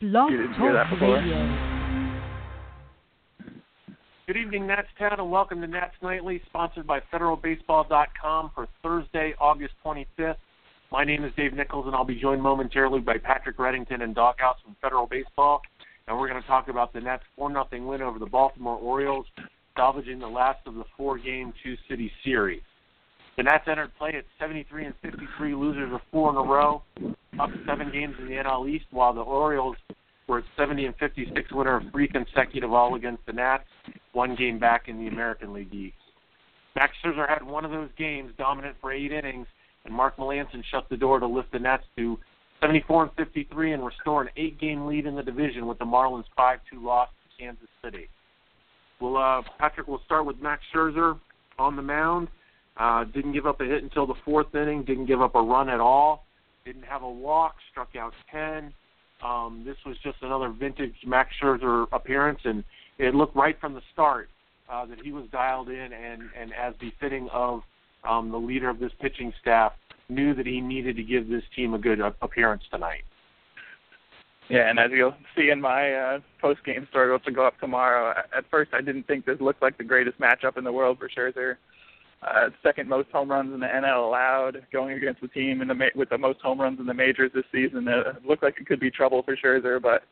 Blog You hear Talk that before? Radio. Good evening, Nats Town, and welcome to Nats Nightly, sponsored by FederalBaseball.com for Thursday, August 25th. My name is Dave Nichols, and I'll be joined momentarily by Patrick Reddington and Doc Doghouse from Federal Baseball. And we're going to talk about the Nats' 4 0 win over the Baltimore Orioles, salvaging the last of the four game two city series. The Nats entered play at 73 and 53, losers of four in a row, up seven games in the NL East, while the Orioles were at 70 and 56, winner of three consecutive all against the Nats, one game back in the American League East. Max Scherzer had one of those games, dominant for eight innings, and Mark Melancon shut the door to lift the Nats to 74 and 53 and restore an eight-game lead in the division with the Marlins 5-2 loss to Kansas City. Well, uh, Patrick, we'll start with Max Scherzer on the mound. Uh, didn't give up a hit until the fourth inning. Didn't give up a run at all. Didn't have a walk. Struck out 10. Um, this was just another vintage Max Scherzer appearance, and it looked right from the start uh, that he was dialed in and, and as befitting of um, the leader of this pitching staff, knew that he needed to give this team a good uh, appearance tonight. Yeah, and as you'll see in my uh, post game story, which will go up tomorrow, at first I didn't think this looked like the greatest matchup in the world for Scherzer. Uh, second most home runs in the NL allowed, going against the team in the ma- with the most home runs in the majors this season. It looked like it could be trouble for Scherzer, but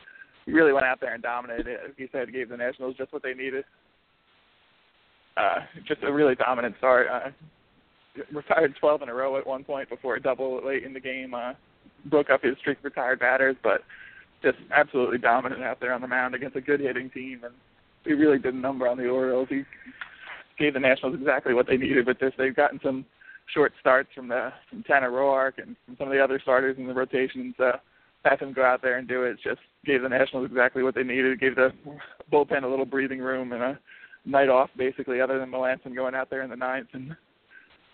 he really went out there and dominated. it. As you said, gave the Nationals just what they needed. Uh, just a really dominant start. Uh, retired 12 in a row at one point before a double late in the game. Uh, broke up his streak of retired batters, but just absolutely dominant out there on the mound against a good hitting team. And he really did a number on the Orioles. He gave the Nationals exactly what they needed with this. They've gotten some short starts from the from Tanner Roark and from some of the other starters in the rotation. So uh, have him go out there and do it. Just gave the Nationals exactly what they needed. Gave the bullpen a little breathing room and a night off, basically, other than Melancon going out there in the ninth and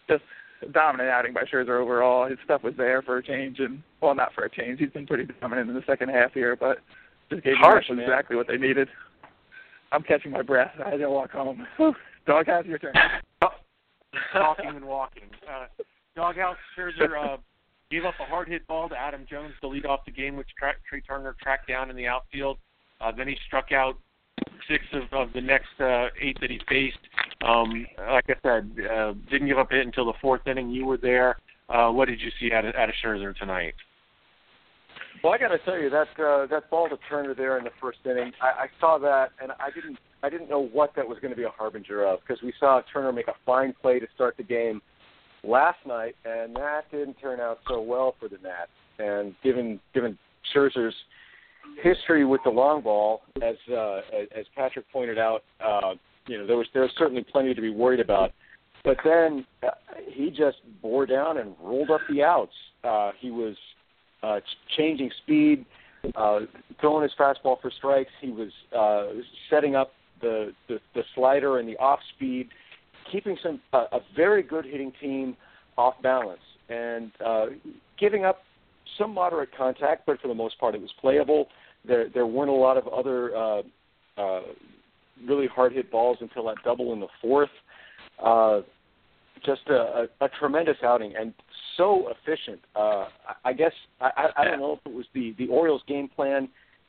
just a dominant outing by Scherzer overall. His stuff was there for a change, and well, not for a change. He's been pretty dominant in the second half here, but just gave Harsh, the man. Exactly what they needed. I'm catching my breath. I had to walk home. Doghouse, your turn. Talking and walking. Uh, Doghouse Scherzer uh, gave up a hard hit ball to Adam Jones to lead off the game, which tra- Trea Turner tracked down in the outfield. Uh, then he struck out six of, of the next uh, eight that he faced. Um, like I said, uh, didn't give up a hit until the fourth inning. You were there. Uh, what did you see out of, out of Scherzer tonight? Well, I got to tell you that uh, that ball to Turner there in the first inning, I, I saw that, and I didn't I didn't know what that was going to be a harbinger of because we saw Turner make a fine play to start the game last night, and that didn't turn out so well for the Nats. And given given Scherzer's history with the long ball, as uh, as, Patrick pointed out, uh, you know there was there was certainly plenty to be worried about. But then uh, he just bore down and rolled up the outs. Uh, he was uh, changing speed, uh, throwing his fastball for strikes. He was uh, setting up the, the the slider and the off speed, keeping some uh, a very good hitting team off balance and uh, giving up some moderate contact, but for the most part it was playable. There there weren't a lot of other uh, uh, really hard hit balls until that double in the fourth. Uh, just a, a, a tremendous outing and so efficient. Uh, I I guess I, I I don't know if it was the the Orioles' game plan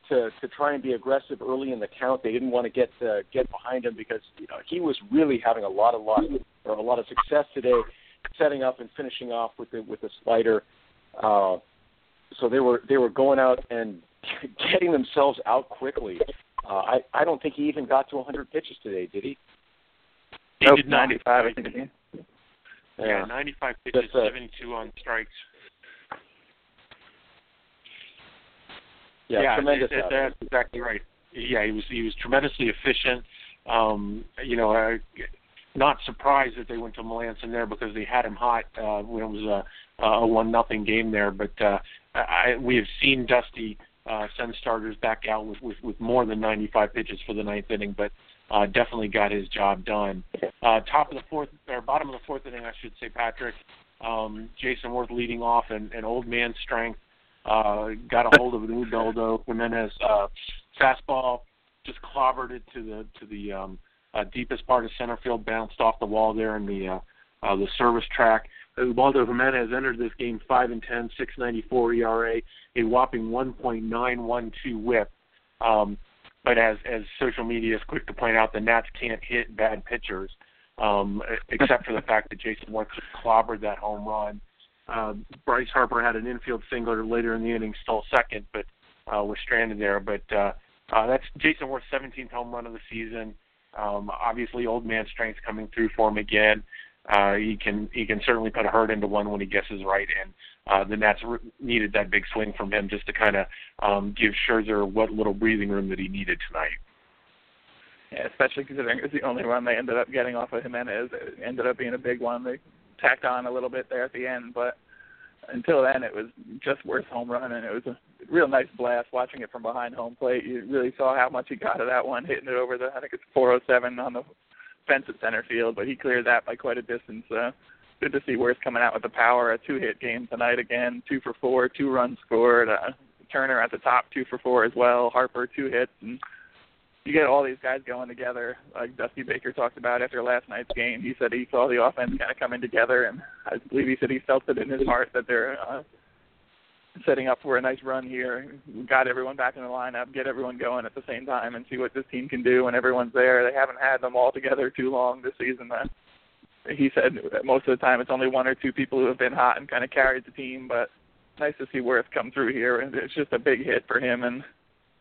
to to try and be aggressive early in the count. They didn't want to get uh, get behind him because you know he was really having a lot of luck or a lot of success today, setting up and finishing off with the with the slider. Uh, so they were they were going out and getting themselves out quickly. Uh, I I don't think he even got to 100 pitches today, did he? He Nope, did not. 95, I think. Again. Yeah, 95 pitches, uh, 72 on strikes. Yeah, tremendous. it- it- that's exactly right. Yeah, he was he was tremendously efficient. Um, you know, uh, not surprised that they went to Melancon there because they had him hot uh, when it was a, a one nothing game there. But uh, I, we have seen Dusty uh, send starters back out with, with with more than 95 pitches for the ninth inning, but uh, definitely got his job done. Uh, top of the fourth or bottom of the fourth inning, I should say, Patrick. Um, Jayson Werth leading off and, and old man strength. Uh, got a hold of an Ubaldo Jimenez uh, fastball, just clobbered it to the to the um, uh, deepest part of center field, bounced off the wall there in the uh, uh, the service track. Ubaldo Jimenez entered this game five and ten, six ninety four ERA, a whopping one point nine one two WHIP. Um, but as as social media is quick to point out, the Nats can't hit bad pitchers, um, except for the fact that Jayson Werth just clobbered that home run. Uh, Bryce Harper had an infield singler later in the inning, stole second, but uh, was stranded there. But uh, uh, that's Jayson Werth's 17th home run of the season. Um, obviously, old man strength coming through for him again. Uh, he can he can certainly put a hurt into one when he guesses right, and uh, the Nats re- needed that big swing from him just to kind of um, give Scherzer what little breathing room that he needed tonight. Yeah, especially considering it was the only run they ended up getting off of Jimenez. It ended up being a big one. They tacked on a little bit there at the end, but until then it was just Werth home run, and it was a real nice blast watching it from behind home plate. You really saw how much he got of that one, hitting it over the I think it's 407 on the fence at center field, but he cleared that by quite a distance. Uh, good to see Werth coming out with the power. A two-hit game tonight again, two for four, two runs scored. Uh, Turner at the top, two for four as well. Harper two hits, and you get all these guys going together. Like Dusty Baker talked about after last night's game, he said he saw the offense kind of coming together, and I believe he said he felt it in his heart that they're uh, setting up for a nice run here. Got everyone back in the lineup, get everyone going at the same time, and see what this team can do when everyone's there. They haven't had them all together too long this season. Uh, he said most of the time it's only one or two people who have been hot and kind of carried the team, but nice to see Werth come through here. And it's just a big hit for him and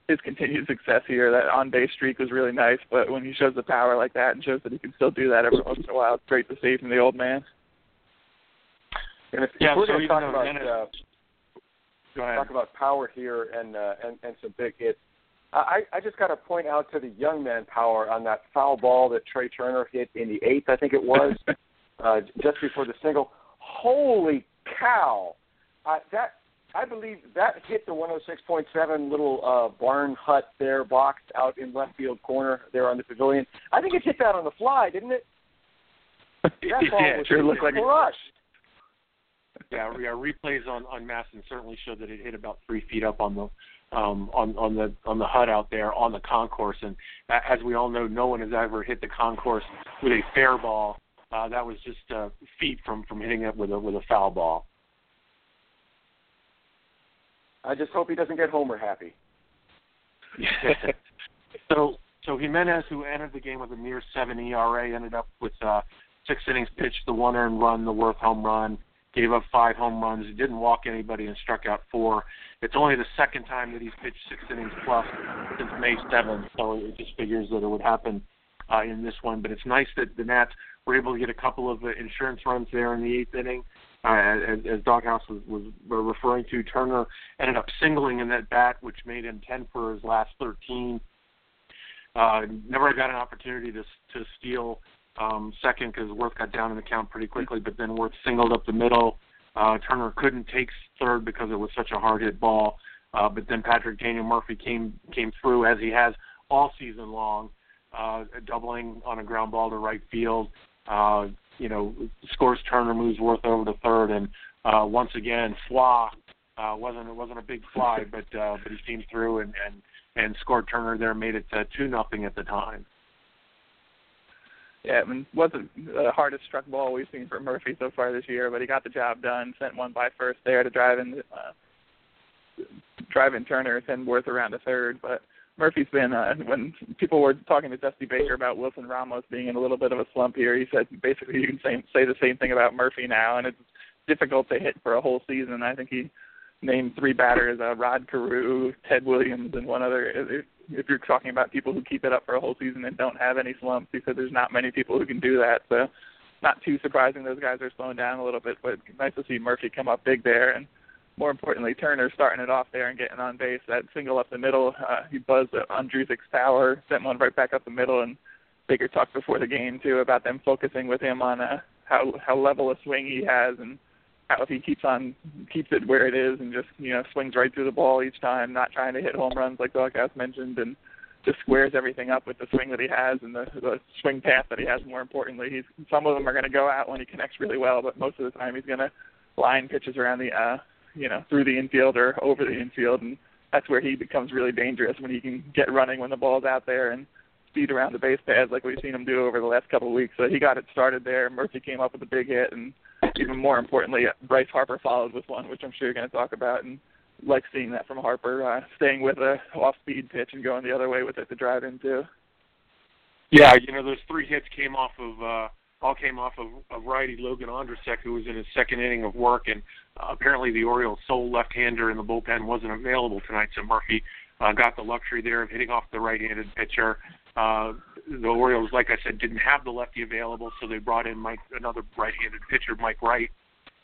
his continued success here. That on base streak was really nice, but when he shows the power like that and shows that he can still do that every once in a while, it's great to see from the old man. And if, yeah, if we're so going to talk about uh, go ahead. talk about power here and uh, and and some big hits. I I just got to point out to the young man power on that foul ball that Trea Turner hit in the eighth, I think it was, uh, just before the single. Holy cow! Uh, that I believe that hit the 106.7 little uh, barn hut there, boxed out in left field corner there on the pavilion. I think it hit that on the fly, didn't it? That ball yeah, was sure looked like it. crushed. yeah, yeah, replays on on MASN certainly showed that it hit about three feet up on the um, on on the on the hut out there on the concourse. And as we all know, no one has ever hit the concourse with a fair ball. Uh, that was just uh, feet from from hitting it with a with a foul ball. I just hope he doesn't get Homer happy. so so Jimenez, who entered the game with a near seven ERA, ended up with uh, six innings pitched, the one earned run, the Werth home run, gave up five home runs. He didn't walk anybody and struck out four. It's only the second time that he's pitched six innings plus since May 7th, so it just figures that it would happen uh, in this one. But it's nice that the Nats were able to get a couple of uh, insurance runs there in the eighth inning. Uh, as, as Doghouse was, was referring to, Turner ended up singling in that bat, which made him 10 for his last 13. Uh, never got an opportunity to to steal um, second because Werth got down in the count pretty quickly, but then Werth singled up the middle. Uh, Turner couldn't take third because it was such a hard hit ball. Uh, but then Patrick Daniel Murphy came came through as he has all season long, uh, doubling on a ground ball to right field. Uh, you know, scores Turner, moves Werth over to third, and uh, once again, Flaw uh, wasn't it wasn't a big fly, but uh, but he came through and and and scored Turner there, made it uh, two nothing at the time. Yeah, I mean, wasn't the hardest struck ball we've seen from Murphy so far this year, but he got the job done. Sent one by first there to drive in, uh, drive in Turner, send Werth around to third. But Murphy's been uh, when people were talking to Dusty Baker about Wilson Ramos being in a little bit of a slump here. He said basically you can say say the same thing about Murphy now, and it's difficult to hit for a whole season. I think he named three batters: uh, Rod Carew, Ted Williams, and one other. If, if you're talking about people who keep it up for a whole season and don't have any slumps, he said there's not many people who can do that. So, not too surprising those guys are slowing down a little bit, but nice to see Murphy come up big there and more importantly, Turner starting it off there and getting on base. That single up the middle, uh, he buzzed on Druzic's power, sent one right back up the middle, and Baker talked before the game too about them focusing with him on uh, how how level a swing he has and if he keeps on keeps it where it is and just you know swings right through the ball each time, not trying to hit home runs like Doghouse mentioned, and just squares everything up with the swing that he has and the, the swing path that he has. More importantly, he's some of them are going to go out when he connects really well, but most of the time he's going to line pitches around the uh, you know through the infield or over the infield, and that's where he becomes really dangerous when he can get running when the ball's out there and speed around the base paths like we've seen him do over the last couple of weeks. So he got it started there. Murphy came up with a big hit, and even more importantly, Bryce Harper followed with one, which I'm sure you're going to talk about, and like seeing that from Harper, uh, staying with a off-speed pitch and going the other way with it to drive in too. Yeah, you know those three hits came off of uh, all came off of, of righty Logan Ondrusek, who was in his second inning of work, and uh, apparently the Orioles' sole left-hander in the bullpen wasn't available tonight, so Murphy uh, got the luxury there of hitting off the right-handed pitcher. Uh, the Orioles, like I said, didn't have the lefty available, so they brought in Mike, another right-handed pitcher, Mike Wright,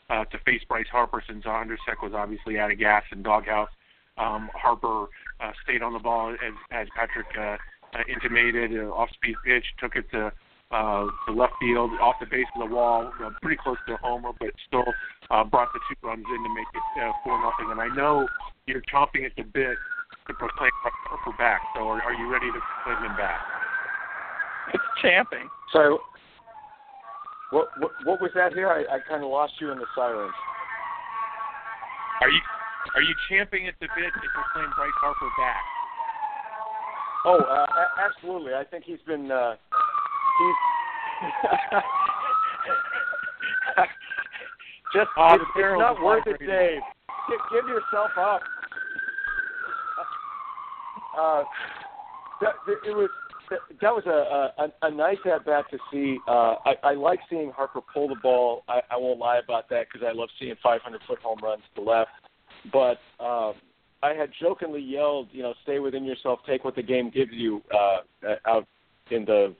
uh, to face Bryce Harper since Ondrusek was obviously out of gas in doghouse. Um, Harper uh, stayed on the ball as, as Patrick uh, uh, intimated, uh, off-speed pitch, took it to uh, the left field, off the base of the wall, uh, pretty close to homer, but still uh, brought the two runs in to make it uh, four nothing. And I know you're chomping at the bit to proclaim Harper back. So are, are you ready to proclaim him back? It's champing. So, what what, what was that here? I, I kind of lost you in the sirens. Are you are you champing at the bit to proclaim Bryce Harper back? Oh, uh, a- absolutely. I think he's been uh, he's just Oh, it's, it's not worth it. Dave. Give, give yourself up. Uh, that, it was that, was a, a a nice at bat to see. Uh, I, I like seeing Harper pull the ball. I, I won't lie about that because I love seeing 500 foot home runs to left. But um, I had jokingly yelled, you know, stay within yourself, take what the game gives you, uh, out in the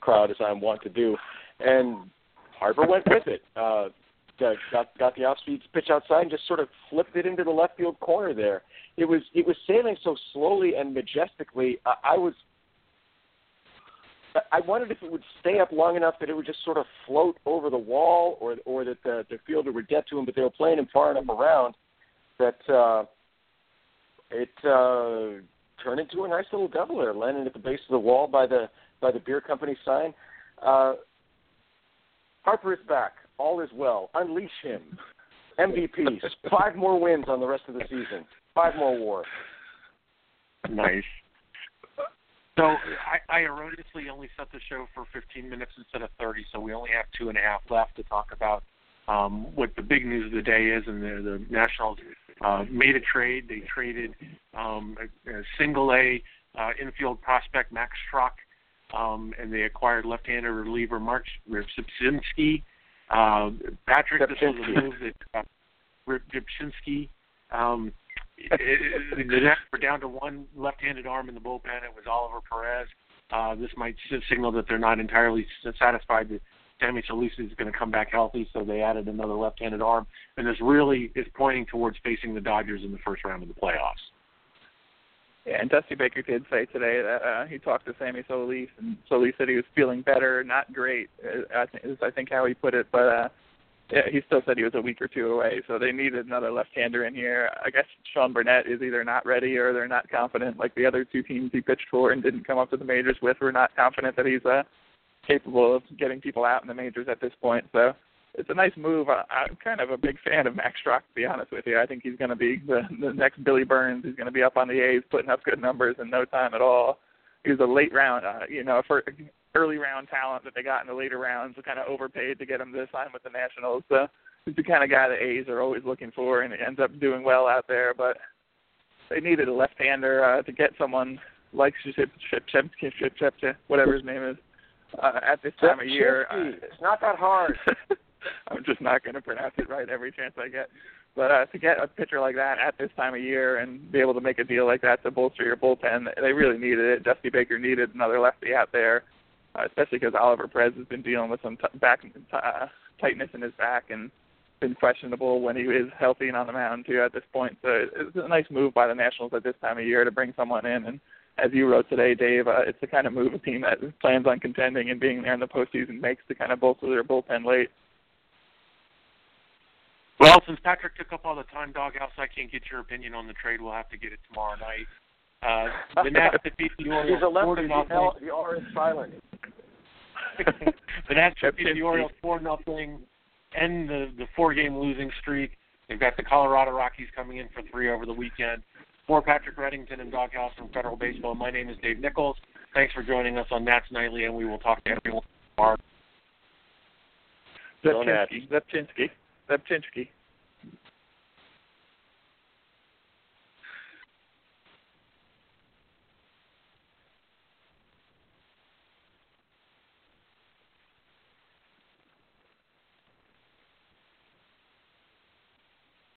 crowd as I'm wont to do, and Harper went with it. Uh, got got the off speed pitch outside and just sort of flipped it into the left field corner there. It was it was sailing so slowly and majestically. I, I was I wondered if it would stay up long enough that it would just sort of float over the wall, or or that the, the fielder would get to him. But they were playing him far enough around that uh, it uh, turned into a nice little doubler, landing at the base of the wall by the by the beer company sign. Uh, Harper is back. All is well. Unleash him. MVP. Five more wins on the rest of the season. Five more war. Nice. So I, I erroneously only set the show for 15 minutes instead of 30, so we only have two and a half left to talk about um, what the big news of the day is. And the, the Nationals uh, made a trade. They traded um, a, a single A uh, infield prospect Max Schrock, um, and they acquired left-handed reliever Mark Ripsinski. Uh, Patrick, this was a move that uh. Um, the were down to one left-handed arm in the bullpen. It was Oliver Perez. Uh, this might signal that they're not entirely satisfied that Sammy Solis is going to come back healthy, so they added another left-handed arm. And this really is pointing towards facing the Dodgers in the first round of the playoffs. Yeah, and Dusty Baker did say today that uh, he talked to Sammy Solis, and Solis said he was feeling better, not great. uh, I think is I think how he put it, but uh, yeah, he still said he was a week or two away. So they needed another left-hander in here. I guess Sean Burnett is either not ready or they're not confident. Like the other two teams he pitched for and didn't come up to the majors with, were not confident that he's uh, capable of getting people out in the majors at this point. So it's a nice move. I, I'm kind of a big fan of Max Schrock, to be honest with you. I think he's going to be the, the next Billy Burns. He's going to be up on the A's, putting up good numbers in no time at all. He was a late round, uh, you know, for early round talent that they got in the later rounds, and kind of overpaid to get him to sign with the Nationals. So he's the kind of guy the A's are always looking for, and he ends up doing well out there. But they needed a left-hander uh, to get someone like Ship, Ship, Ship, Ship, Ship, Ship, Ship, whatever his name is, uh, at this time of year. Uh, It's not that hard. I'm just not going to pronounce it right every chance I get. But uh, to get a pitcher like that at this time of year and be able to make a deal like that to bolster your bullpen, they really needed it. Dusty Baker needed another lefty out there, uh, especially because Oliver Perez has been dealing with some t- back uh, tightness in his back and been questionable when he is healthy and on the mound too at this point. So it's a nice move by the Nationals at this time of year to bring someone in. And as you wrote today, Dave, uh, it's the kind of move a team that plans on contending and being there in the postseason makes to kind of bolster their bullpen late. Well, since Patrick took up all the time, Doghouse, I can't get your opinion on the trade. We'll have to get it tomorrow night. Uh, the Nats defeat the Orioles He's a lefty. to The, nothing. L, the R is silent. the Nats defeat That's the Orioles four nothing, end the the four game losing streak. They've got the Colorado Rockies coming in for three over the weekend. For Patrick Reddington and Doghouse from Federal Baseball, my name is Dave Nichols. Thanks for joining us on Nats Nightly, and we will talk to everyone tomorrow. Don't ask. Rzepczynski. Rzepczynski. Rzepczynski.